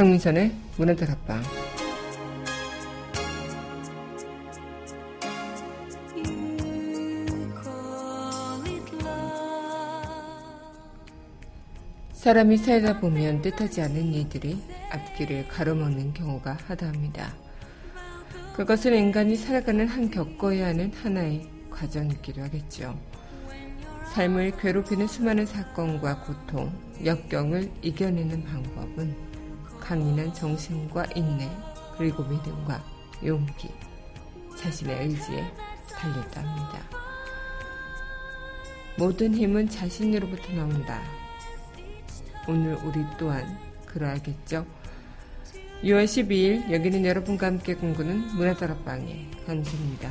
강민선의 문화다락방 사람이 살다 보면 뜻하지 않은 일들이 앞길을 가로막는 경우가 하다합니다. 그것은 인간이 살아가는 한 겪어야 하는 하나의 과정이기도 하겠죠. 삶을 괴롭히는 수많은 사건과 고통, 역경을 이겨내는 방법은 강인한 정신과 인내, 그리고 믿음과 용기, 자신의 의지에 달렸다 합니다. 모든 힘은 자신으로부터 나온다. 오늘 우리 또한 그러하겠죠. 6월 12일 여기는 여러분과 함께 꿈꾸는 문화다락방의 강수입니다.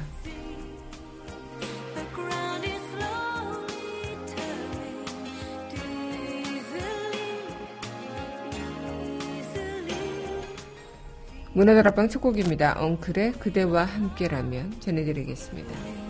문화다락방 첫 곡입니다. 엉클의 그대와 함께라면 전해드리겠습니다.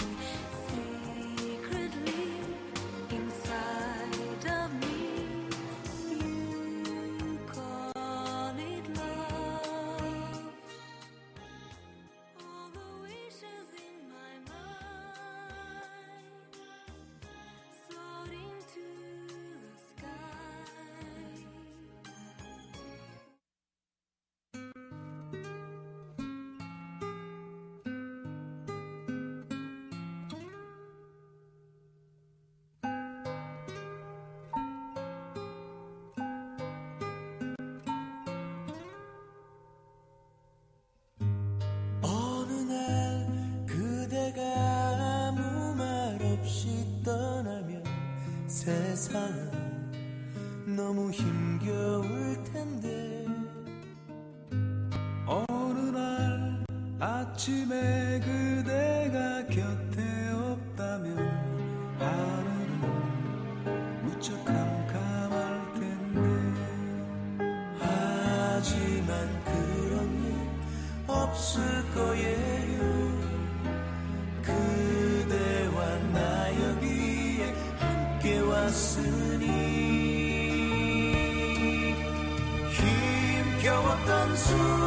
힘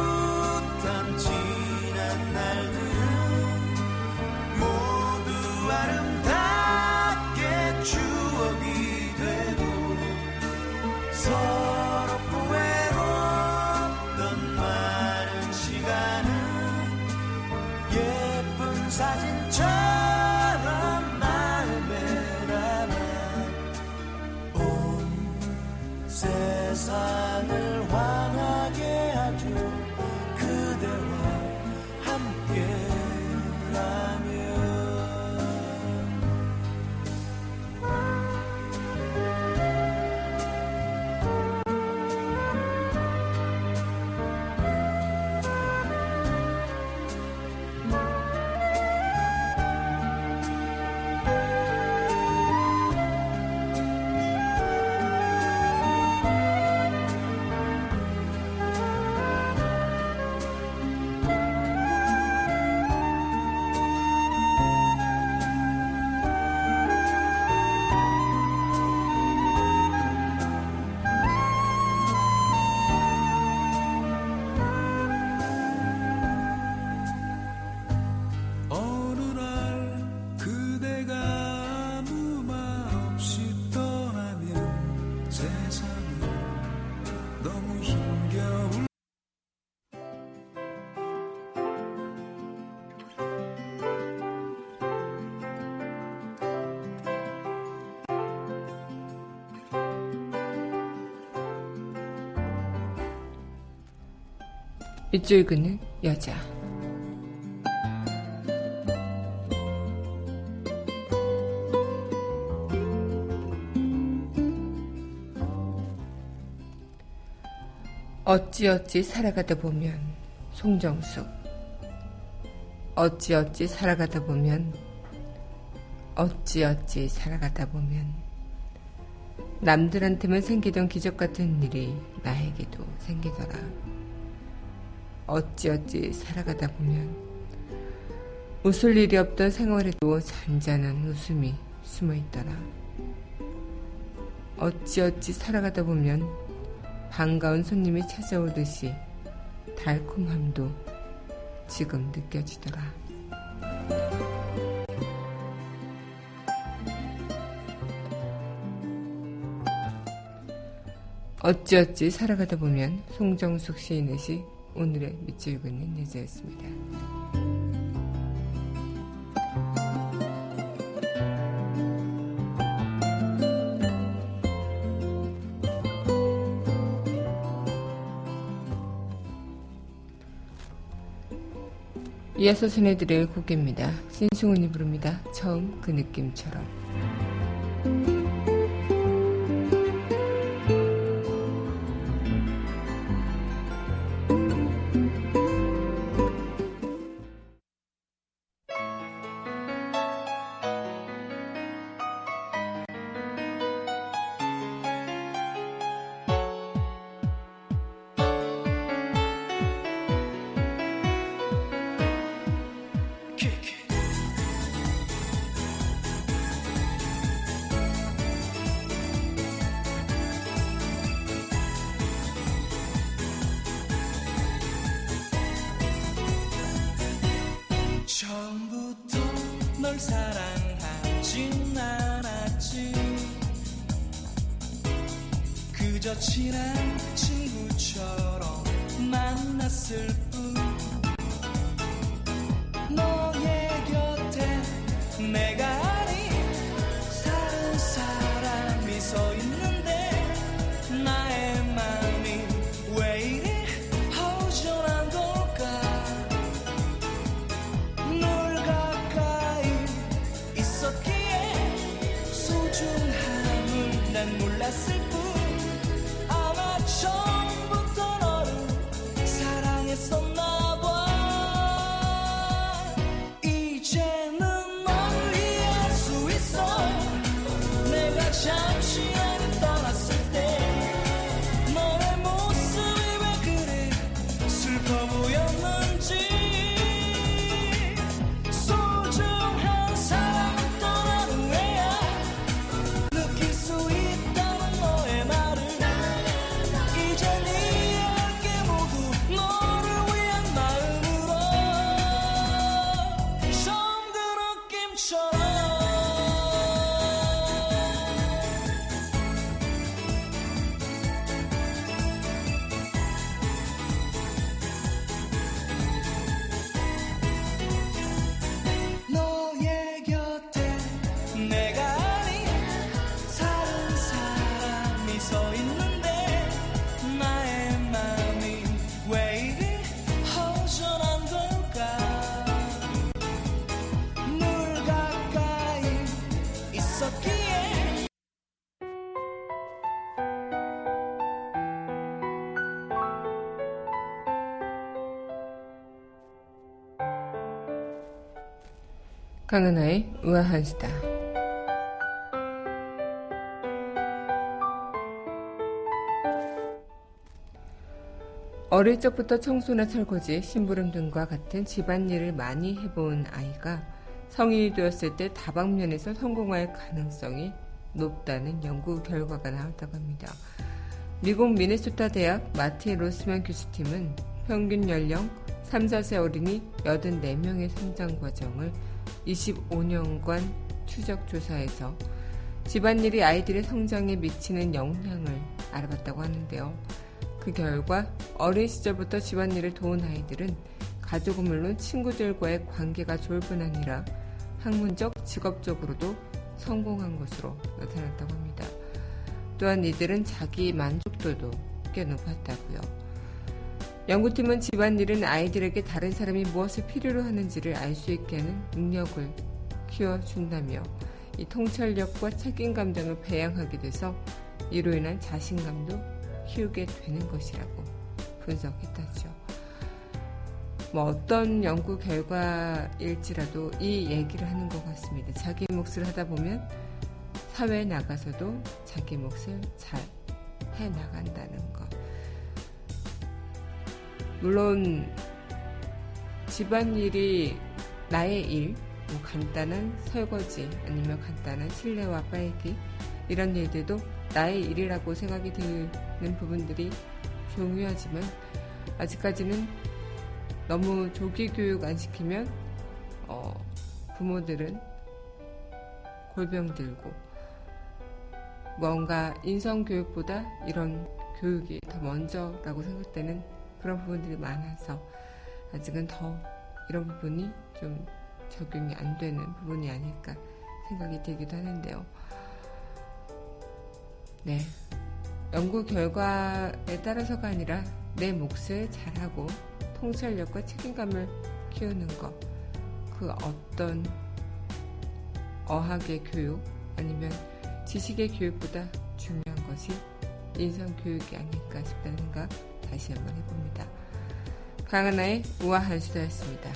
밑줄 그는 여자. 어찌어찌 살아가다 보면 송정숙 어찌어찌 살아가다 보면 어찌어찌 살아가다 보면 남들한테만 생기던 기적 같은 일이 나에게도 생기더라. 어찌어찌 살아가다 보면 웃을 일이 없던 생활에도 잔잔한 웃음이 숨어 있더라. 어찌어찌 살아가다 보면 반가운 손님이 찾아오듯이 달콤함도 지금 느껴지더라. 어찌어찌 살아가다 보면 송정숙 시인의 시 오늘의 밑줄고 있는 여자였습니다. 이어서 전해드릴 곡입니다. 신승훈이 부릅니다. 처음 그 느낌처럼. 친한 친구처럼 만났을 뿐. 너의 곁에 내가 아닌 다른 사람이 서 있는데 나의 마음이 왜 이리 허전한 걸까? 널 가까이 있었기에 소중함을 난 몰랐을 뿐. 강은하의 우아한 수다. 어릴 적부터 청소나 설거지, 심부름 등과 같은 집안일을 많이 해본 아이가 성인이 되었을 때 다방면에서 성공할 가능성이 높다는 연구 결과가 나왔다고 합니다. 미국 미네소타 대학 마티 로스만 교수팀은 평균 연령 3, 4세 어린이 84명의 성장 과정을 25년간 추적 조사에서 집안일이 아이들의 성장에 미치는 영향을 알아봤다고 하는데요. 그 결과 어린 시절부터 집안일을 도운 아이들은 가족은 물론 친구들과의 관계가 좋을 뿐 아니라 학문적, 직업적으로도 성공한 것으로 나타났다고 합니다. 또한 이들은 자기 만족도도 꽤 높았다고요. 연구팀은 집안일은 아이들에게 다른 사람이 무엇을 필요로 하는지를 알 수 있게 하는 능력을 키워준다며 이 통찰력과 책임감 등을 배양하게 돼서 이로 인한 자신감도 키우게 되는 것이라고 분석했다죠. 뭐 어떤 연구 결과일지라도 이 얘기를 하는 것 같습니다. 자기 몫을 하다 보면 사회에 나가서도 자기 몫을 잘 해 나간다는 것. 물론 집안일이 나의 일, 뭐 간단한 설거지 아니면 간단한 실내와 빨기 이런 일들도 나의 일이라고 생각이 드는 부분들이 중요하지만 아직까지는 너무 조기 교육 안 시키면 어, 부모들은 골병 들고 뭔가 인성 교육보다 이런 교육이 더 먼저라고 생각되는 그런 부분들이 많아서 아직은 더 이런 부분이 좀 적용이 안 되는 부분이 아닐까 생각이 들기도 하는데요. 네. 연구 결과에 따라서가 아니라 내 몫을 잘하고 통찰력과 책임감을 키우는 것. 그 어떤 어학의 교육 아니면 지식의 교육보다 중요한 것이 인성 교육이 아닐까 싶다는 생각 다시 한번 해봅니다. 강하나의 우아한 수다였습니다.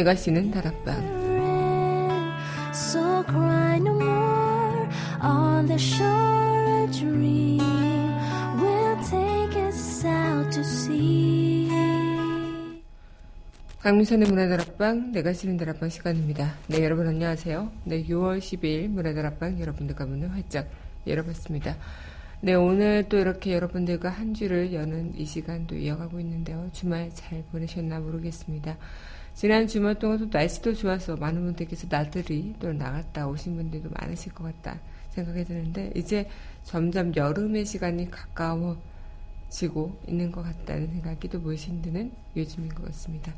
내가 쉬는 다락방 강민선의 문화다락방 내가 쉬는 다락방 시간입니다. 네 여러분 안녕하세요. 네 6월 12일 문화다락방 여러분들과 문을 활짝 열어봤습니다. 네, 오늘 또 이렇게 여러분들과 한 주를 여는 이 시간도 이어가고 있는데요. 주말 잘 보내셨나 모르겠습니다. 지난 주말 동안 또 날씨도 좋아서 많은 분들께서 나들이 또 나갔다 오신 분들도 많으실 것 같다 생각이 드는데 이제 점점 여름의 시간이 가까워지고 있는 것 같다는 생각이 또 무엇인 드는 요즘인 것 같습니다.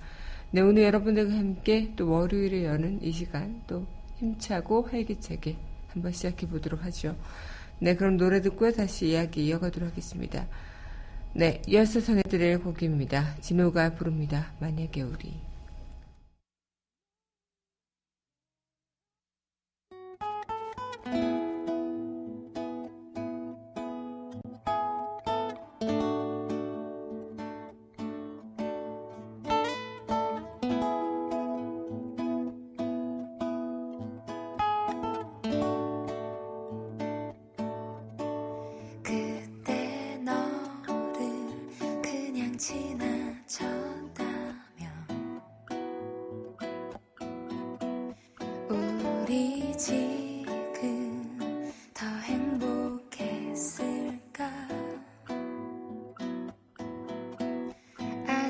네, 오늘 여러분들과 함께 또 월요일에 여는 이 시간 또 힘차고 활기차게 한번 시작해 보도록 하죠. 네, 그럼 노래 듣고 다시 이야기 이어가도록 하겠습니다. 네, 이어서 전해드릴 곡입니다. 진호가 부릅니다. 만약에 우리.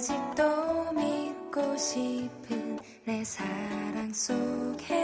아직도 믿고 싶은 내 사랑 속에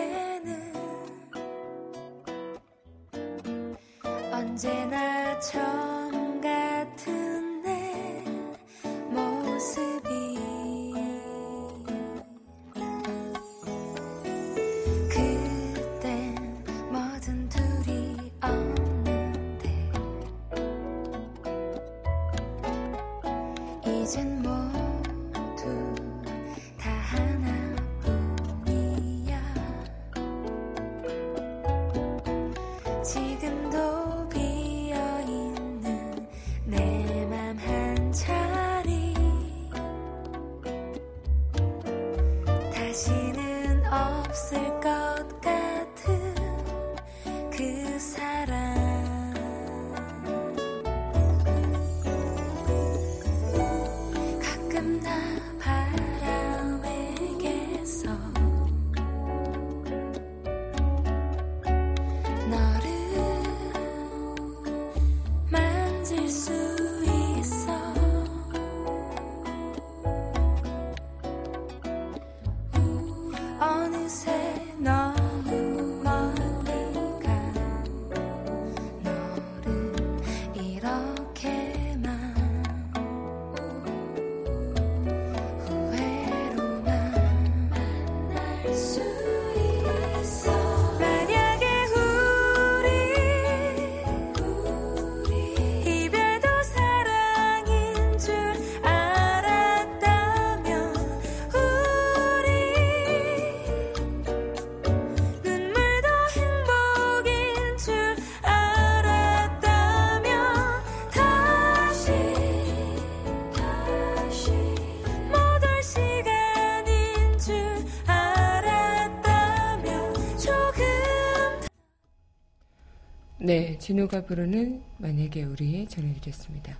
진호가 부르는 만약에 우리 전해드렸습니다.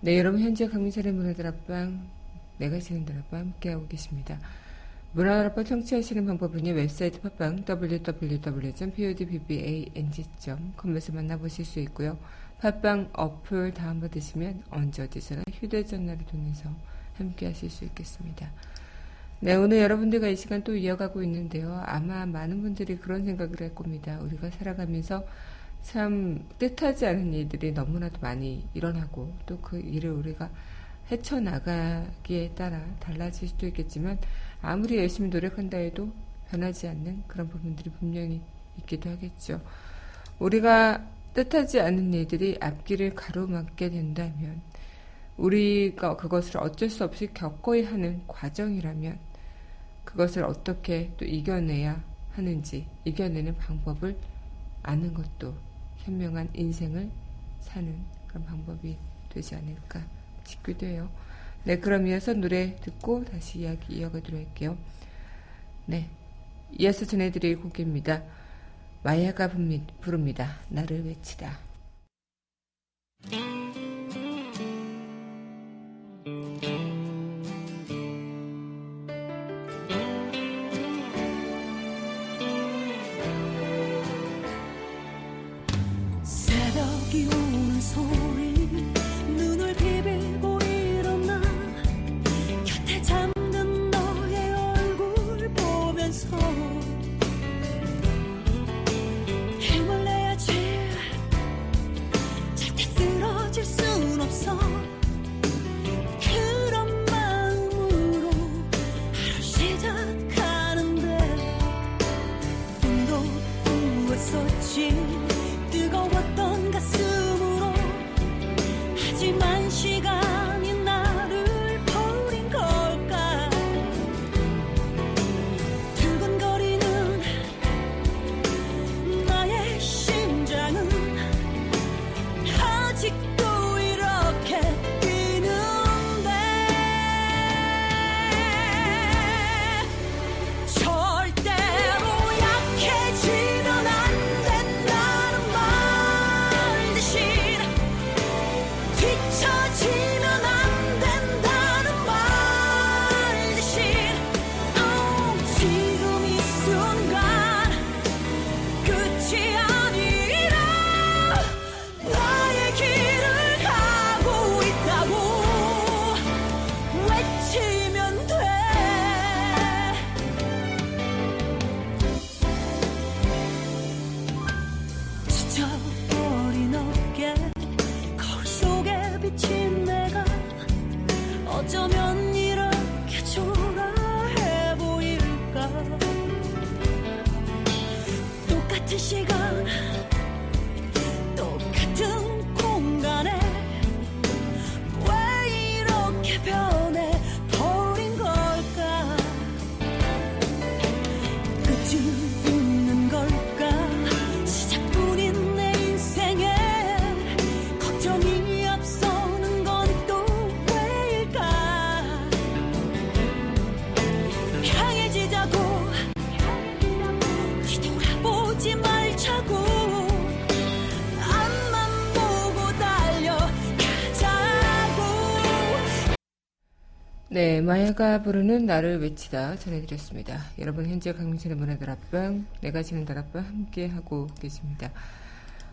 네, 여러분 현재 강민철의 문화들 앞방 내가 지는 다락방 함께하고 계십니다. 문화다락방 청취하시는 방법은요. 웹사이트 팟빵 www.podbbang.com에서 만나보실 수 있고요. 팟빵 어플 다운받으시면 언제 어디서나 휴대전화를 통해서 함께하실 수 있겠습니다. 네, 오늘 여러분들과 이 시간 또 이어가고 있는데요. 아마 많은 분들이 그런 생각을 할 겁니다. 우리가 살아가면서 참 뜻하지 않은 일들이 너무나도 많이 일어나고 또 그 일을 우리가 헤쳐나가기에 따라 달라질 수도 있겠지만 아무리 열심히 노력한다 해도 변하지 않는 그런 부분들이 분명히 있기도 하겠죠. 우리가 뜻하지 않은 일들이 앞길을 가로막게 된다면 우리가 그것을 어쩔 수 없이 겪어야 하는 과정이라면 그것을 어떻게 또 이겨내야 하는지 이겨내는 방법을 아는 것도 현명한 인생을 사는 그런 방법이 되지 않을까 싶기도 해요. 네, 그럼 이어서 노래 듣고 다시 이야기 이어가도록 할게요. 네, 이어서 전해드릴 곡입니다. 마야가 부릅니다. 나를 외치다. 네, 마야가 부르는 나를 외치다 전해드렸습니다. 여러분 현재 강민철의 문화들 앞방, 내가 지는 다락방 함께 하고 계십니다.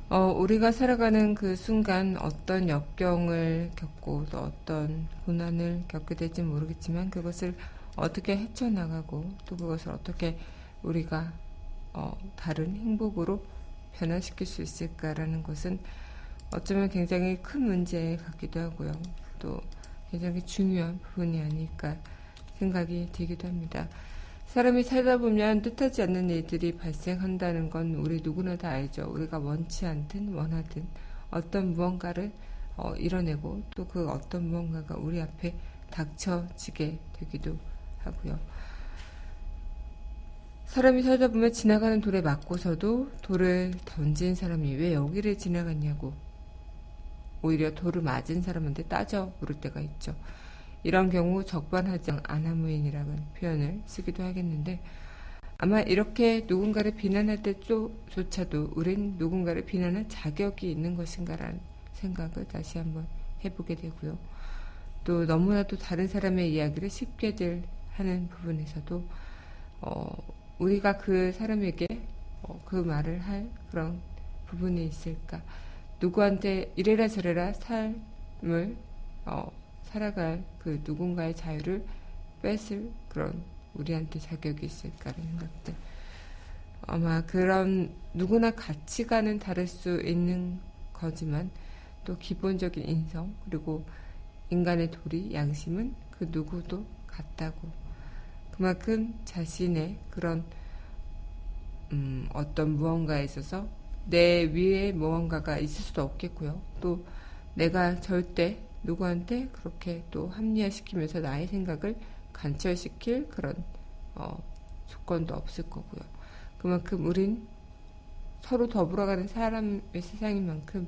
어, 우리가 살아가는 그 순간 어떤 역경을 겪고 또 어떤 고난을 겪게 될지 모르겠지만 그것을 어떻게 헤쳐나가고 또 그것을 어떻게 우리가 어, 다른 행복으로 변화시킬 수 있을까라는 것은 어쩌면 굉장히 큰 문제 같기도 하고요. 또 굉장히 중요한 부분이 아닐까 생각이 들기도 합니다. 사람이 살다 보면 뜻하지 않는 일들이 발생한다는 건 우리 누구나 다 알죠. 우리가 원치 않든 원하든 어떤 무언가를 어, 이뤄내고 또 그 어떤 무언가가 우리 앞에 닥쳐지게 되기도 하고요. 사람이 살다 보면 지나가는 돌에 맞고서도 돌을 던진 사람이 왜 여기를 지나갔냐고 오히려 돌을 맞은 사람한테 따져 물을 때가 있죠. 이런 경우 적반하장 아나무인이라는 표현을 쓰기도 하겠는데 아마 이렇게 누군가를 비난할 때조차도 우린 누군가를 비난할 자격이 있는 것인가라는 생각을 다시 한번 해보게 되고요. 또 너무나도 다른 사람의 이야기를 쉽게들 하는 부분에서도 어, 우리가 그 사람에게 어, 그 말을 할 그런 부분이 있을까? 누구한테 이래라 저래라 삶을 어, 살아갈 그 누군가의 자유를 뺏을 그런 우리한테 자격이 있을까라는 생각들. 아마 그런 누구나 가치관은 다를 수 있는 거지만 또 기본적인 인성 그리고 인간의 도리 양심은 그 누구도 같다고 그만큼 자신의 그런 음, 어떤 무언가에 있어서 내 위에 무언가가 있을 수도 없겠고요. 또 내가 절대 누구한테 그렇게 또 합리화시키면서 나의 생각을 관철시킬 그런 어, 조건도 없을 거고요. 그만큼 우린 서로 더불어가는 사람의 세상인 만큼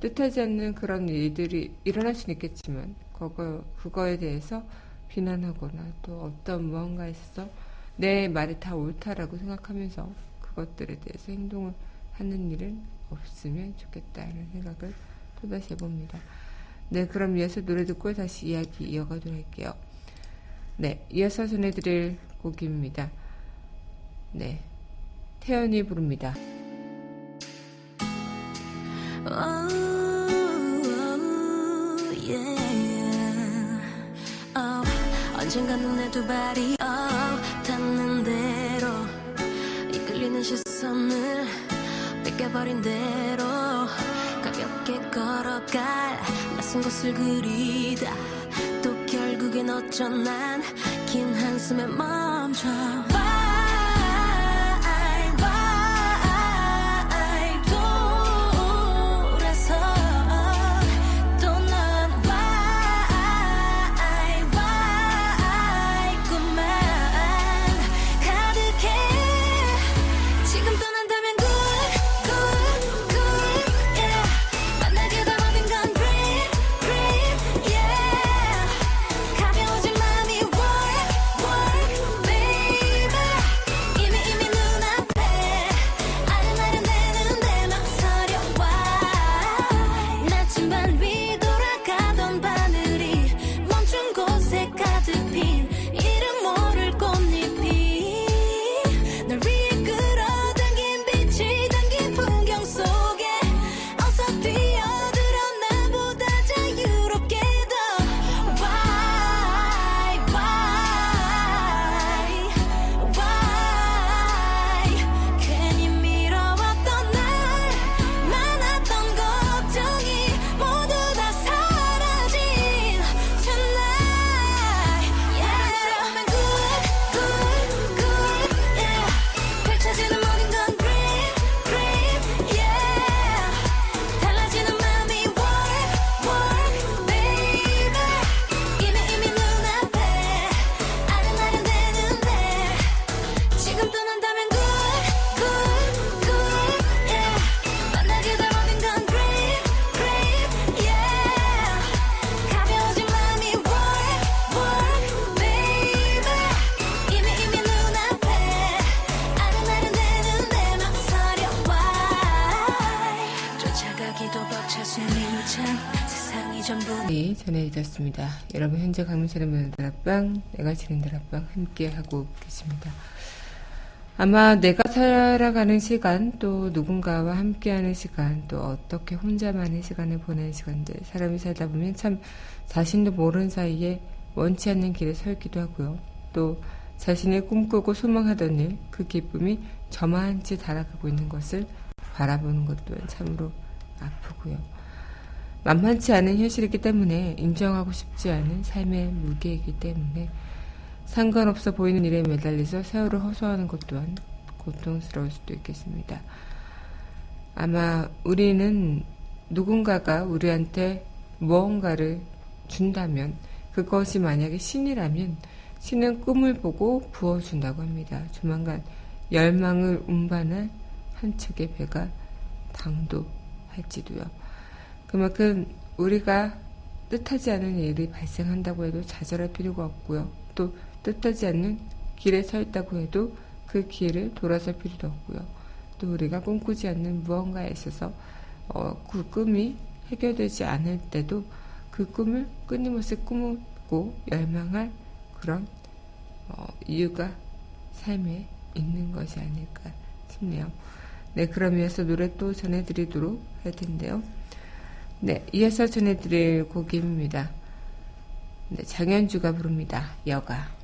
뜻하지 않는 그런 일들이 일어날 수는 있겠지만 그거, 그거에 대해서 비난하거나 또 어떤 무언가에 있어서 내 말이 다 옳다라고 생각하면서 그것들에 대해서 행동을 하는 일은 없으면 좋겠다는 생각을 또다시 해봅니다. 네, 그럼 이어서 노래 듣고 다시 이야기 이어가도록 할게요. 네, 이어서 전해드릴 곡입니다. 네, 태연이 부릅니다. Oh, oh, 언젠가 눈에 두 발이 oh, 닿는 대로 이끌리는 시선을 뺏겨버린 대로 가볍게 걸어갈 낯선 곳을 그리다. 결국엔 어쩌 난 긴 한숨에 멈춰 전해드렸습니다. 여러분 현재 강민철의 문화다락방, 내가 지는 다락방 함께 하고 계십니다. 아마 내가 살아가는 시간, 또 누군가와 함께하는 시간, 또 어떻게 혼자만의 시간을 보내는 시간들, 사람이 살다 보면 참 자신도 모르는 사이에 원치 않는 길에 서 있기도 하고요. 또 자신이 꿈꾸고 소망하던 일, 그 기쁨이 저만치 달아가고 있는 것을 바라보는 것도 참으로 아프고요. 만만치 않은 현실이기 때문에 인정하고 싶지 않은 삶의 무게이기 때문에 상관없어 보이는 일에 매달려서 세월을 허소하는 것 또한 고통스러울 수도 있겠습니다. 아마 우리는 누군가가 우리한테 무언가를 준다면 그것이 만약에 신이라면 신은 꿈을 보고 부어준다고 합니다. 조만간 열망을 운반할 한 척의 배가 당도할지도요. 그만큼 우리가 뜻하지 않은 일이 발생한다고 해도 좌절할 필요가 없고요. 또 뜻하지 않는 길에 서 있다고 해도 그 길을 돌아설 필요도 없고요. 또 우리가 꿈꾸지 않는 무언가에 있어서 어, 그 꿈이 해결되지 않을 때도 그 꿈을 끊임없이 꾸고 열망할 그런 어, 이유가 삶에 있는 것이 아닐까 싶네요. 네, 그럼 이어서 노래 또 전해드리도록 할 텐데요. 네, 이어서 전해드릴 곡입니다. 네, 장현주가 부릅니다. 여가.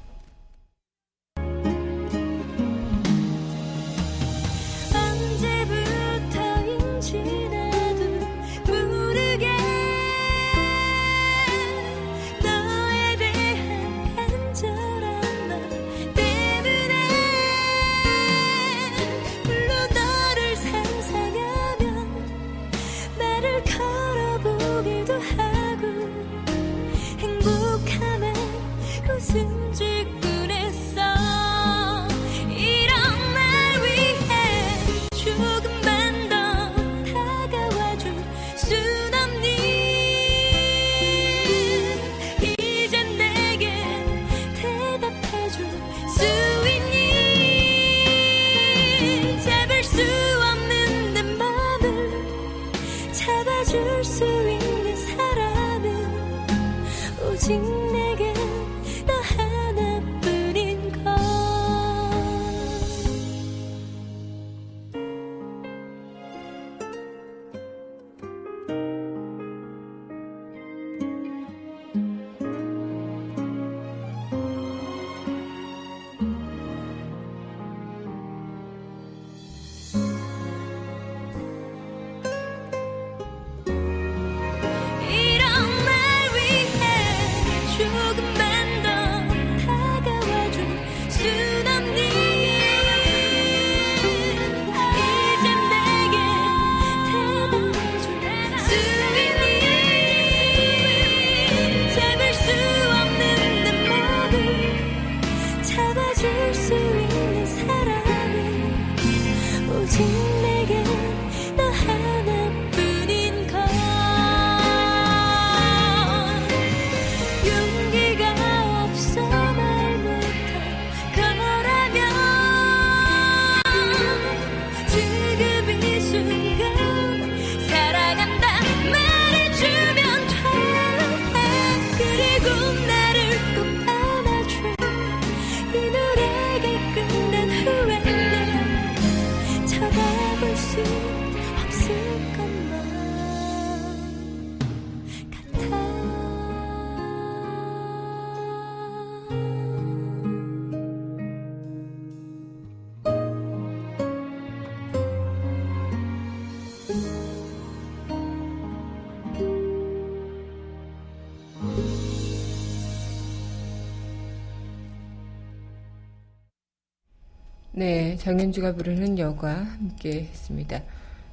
장현주가 부르는 여가 함께 했습니다.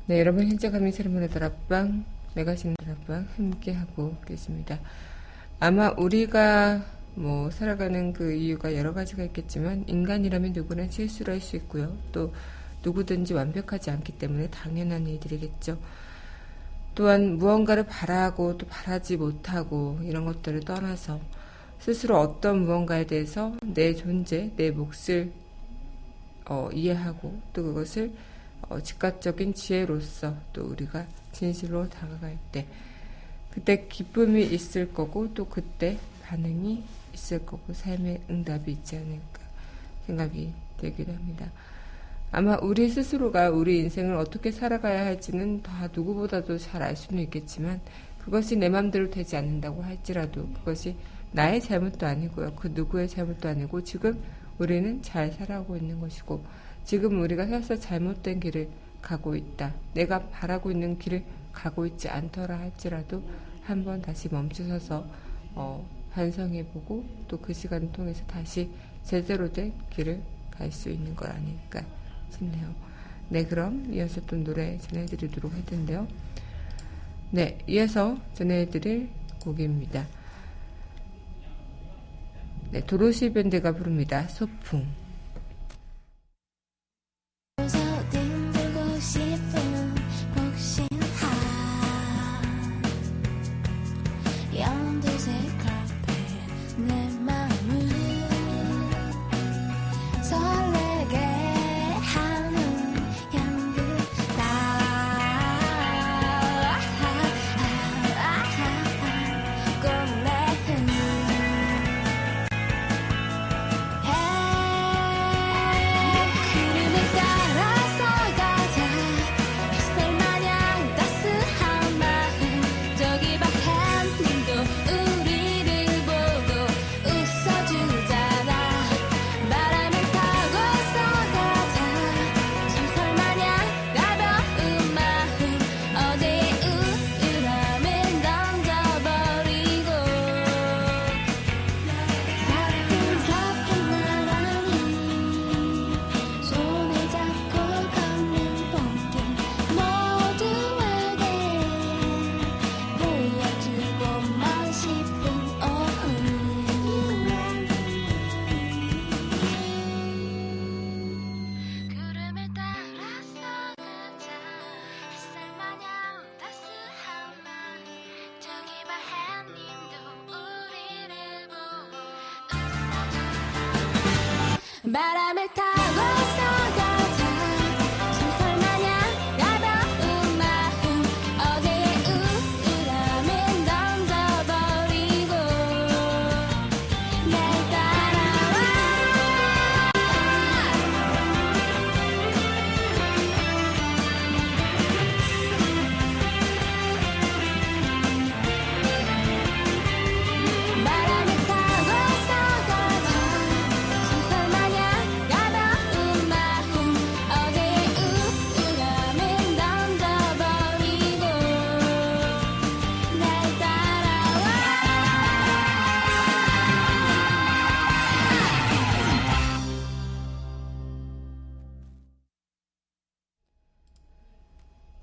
네, 여러분 현재 감히 새로운 다락방, 내가 지는 다락방 함께 하고 계십니다. 아마 우리가 뭐 살아가는 그 이유가 여러 가지가 있겠지만 인간이라면 누구나 실수를 할 수 있고요. 또 누구든지 완벽하지 않기 때문에 당연한 일들이겠죠. 또한 무언가를 바라고 또 바라지 못하고 이런 것들을 떠나서 스스로 어떤 무언가에 대해서 내 존재, 내 몫을 어, 이해하고 또 그것을 어, 즉각적인 지혜로서 또 우리가 진실로 다가갈 때 그때 기쁨이 있을 거고 또 그때 반응이 있을 거고 삶의 응답이 있지 않을까 생각이 들기도 합니다. 아마 우리 스스로가 우리 인생을 어떻게 살아가야 할지는 다 누구보다도 잘 알 수는 있겠지만 그것이 내 맘대로 되지 않는다고 할지라도 그것이 나의 잘못도 아니고요. 그 누구의 잘못도 아니고 지금 우리는 잘 살아오고 있는 것이고 지금 우리가 살서 잘못된 길을 가고 있다. 내가 바라고 있는 길을 가고 있지 않더라 할지라도 한번 다시 멈춰서서 어, 반성해보고 또 그 시간을 통해서 다시 제대로 된 길을 갈 수 있는 것 아닐까 싶네요. 네, 그럼 이어서 또 노래 전해드리도록 할 텐데요. 네, 이어서 전해드릴 곡입니다. 네, 도로시 밴드가 부릅니다. 소풍.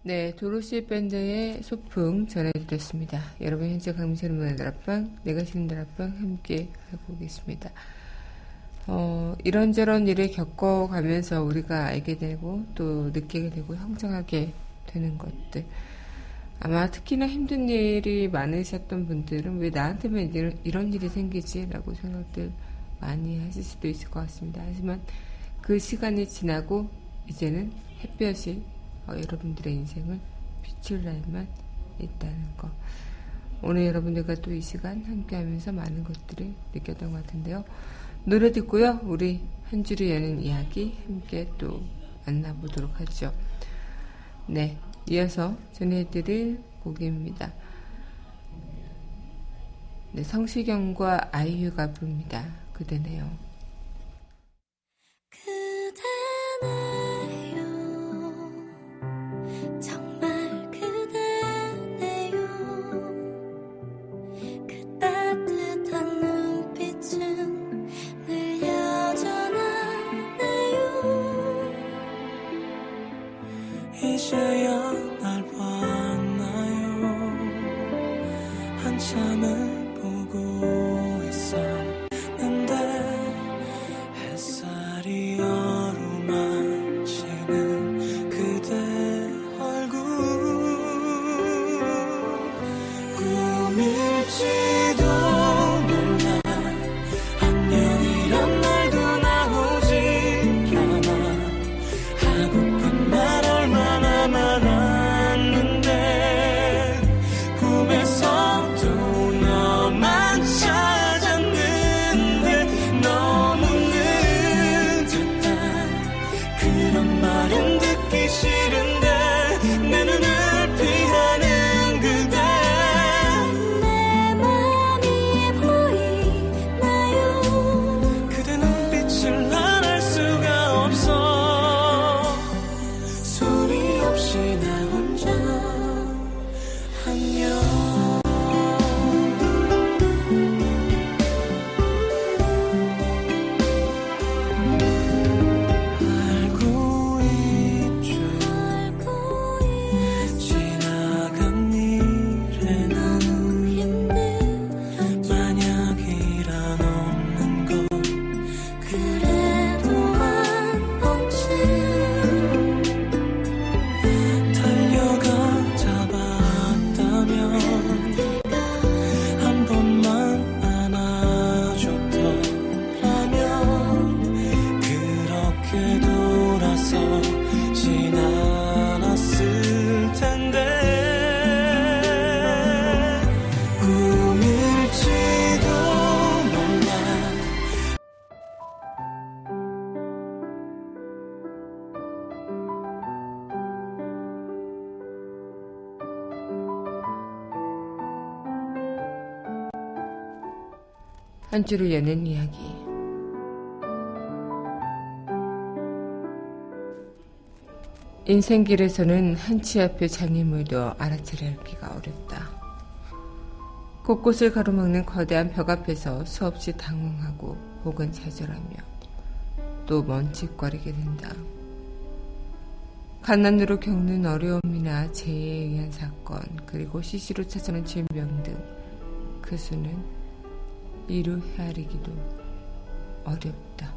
네, 도로시 밴드의 소풍 전해드렸습니다. 여러분 현재 강민철 문화의 다락방, 내가 쉬는 다락방 함께 하고 계십니다. 어, 이런저런 일을 겪어가면서 우리가 알게 되고 또 느끼게 되고 형성하게 되는 것들. 아마 특히나 힘든 일이 많으셨던 분들은 왜 나한테만 이런, 이런 일이 생기지? 라고 생각들 많이 하실 수도 있을 것 같습니다. 하지만 그 시간이 지나고 이제는 햇볕이 어, 여러분들의 인생을 비출 날만 있다는 거. 오늘 여러분들과 또 이 시간 함께 하면서 많은 것들을 느꼈던 것 같은데요. 노래 듣고요. 우리 한 줄을 여는 이야기 함께 또 만나보도록 하죠. 네. 이어서 전해드릴 곡입니다. 네, 성시경과 아이유가 부릅니다. 그대네요 한 줄을 여는 이야기. 인생길에서는 한치 앞의 장애물도 알아차리기가 어렵다. 곳곳을 가로막는 거대한 벽 앞에서 수없이 당황하고 혹은 좌절하며 또 멈칫거리게 된다. 가난으로 겪는 어려움이나 재해에 의한 사건, 그리고 시시로 찾아오는 질병 등 그 수는 이루 헤아리기도 어렵다.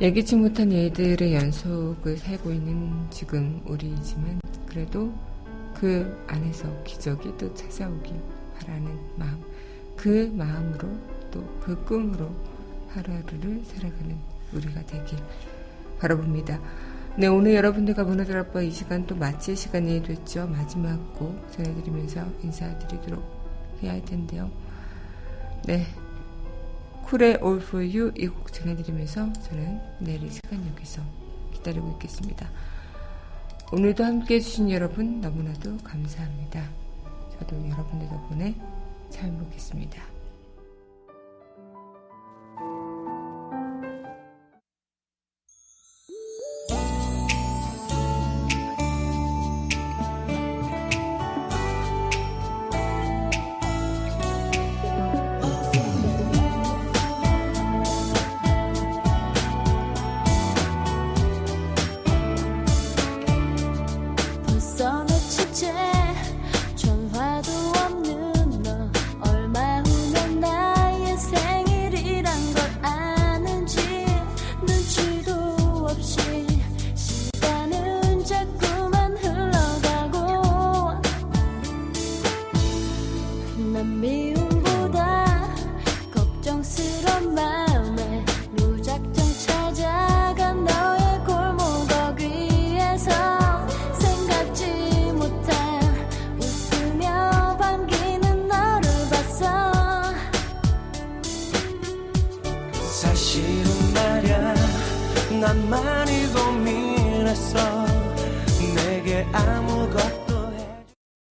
예기치 못한 일들의 연속을 살고 있는 지금 우리이지만 그래도 그 안에서 기적이 또 찾아오길 바라는 마음, 그 마음으로 또 그 꿈으로 하루하루를 살아가는 우리가 되길 바라봅니다. 네, 오늘 여러분들과 문화드랍바 이 시간 또 마칠 시간이 됐죠. 마지막 곡 전해드리면서 인사드리도록 해야 할 텐데요. 네. 쿨의 All For You 이 곡 전해드리면서 저는 내일 이 시간 여기서 기다리고 있겠습니다. 오늘도 함께 해주신 여러분 너무나도 감사합니다. 저도 여러분들 덕분에 잘 먹겠습니다.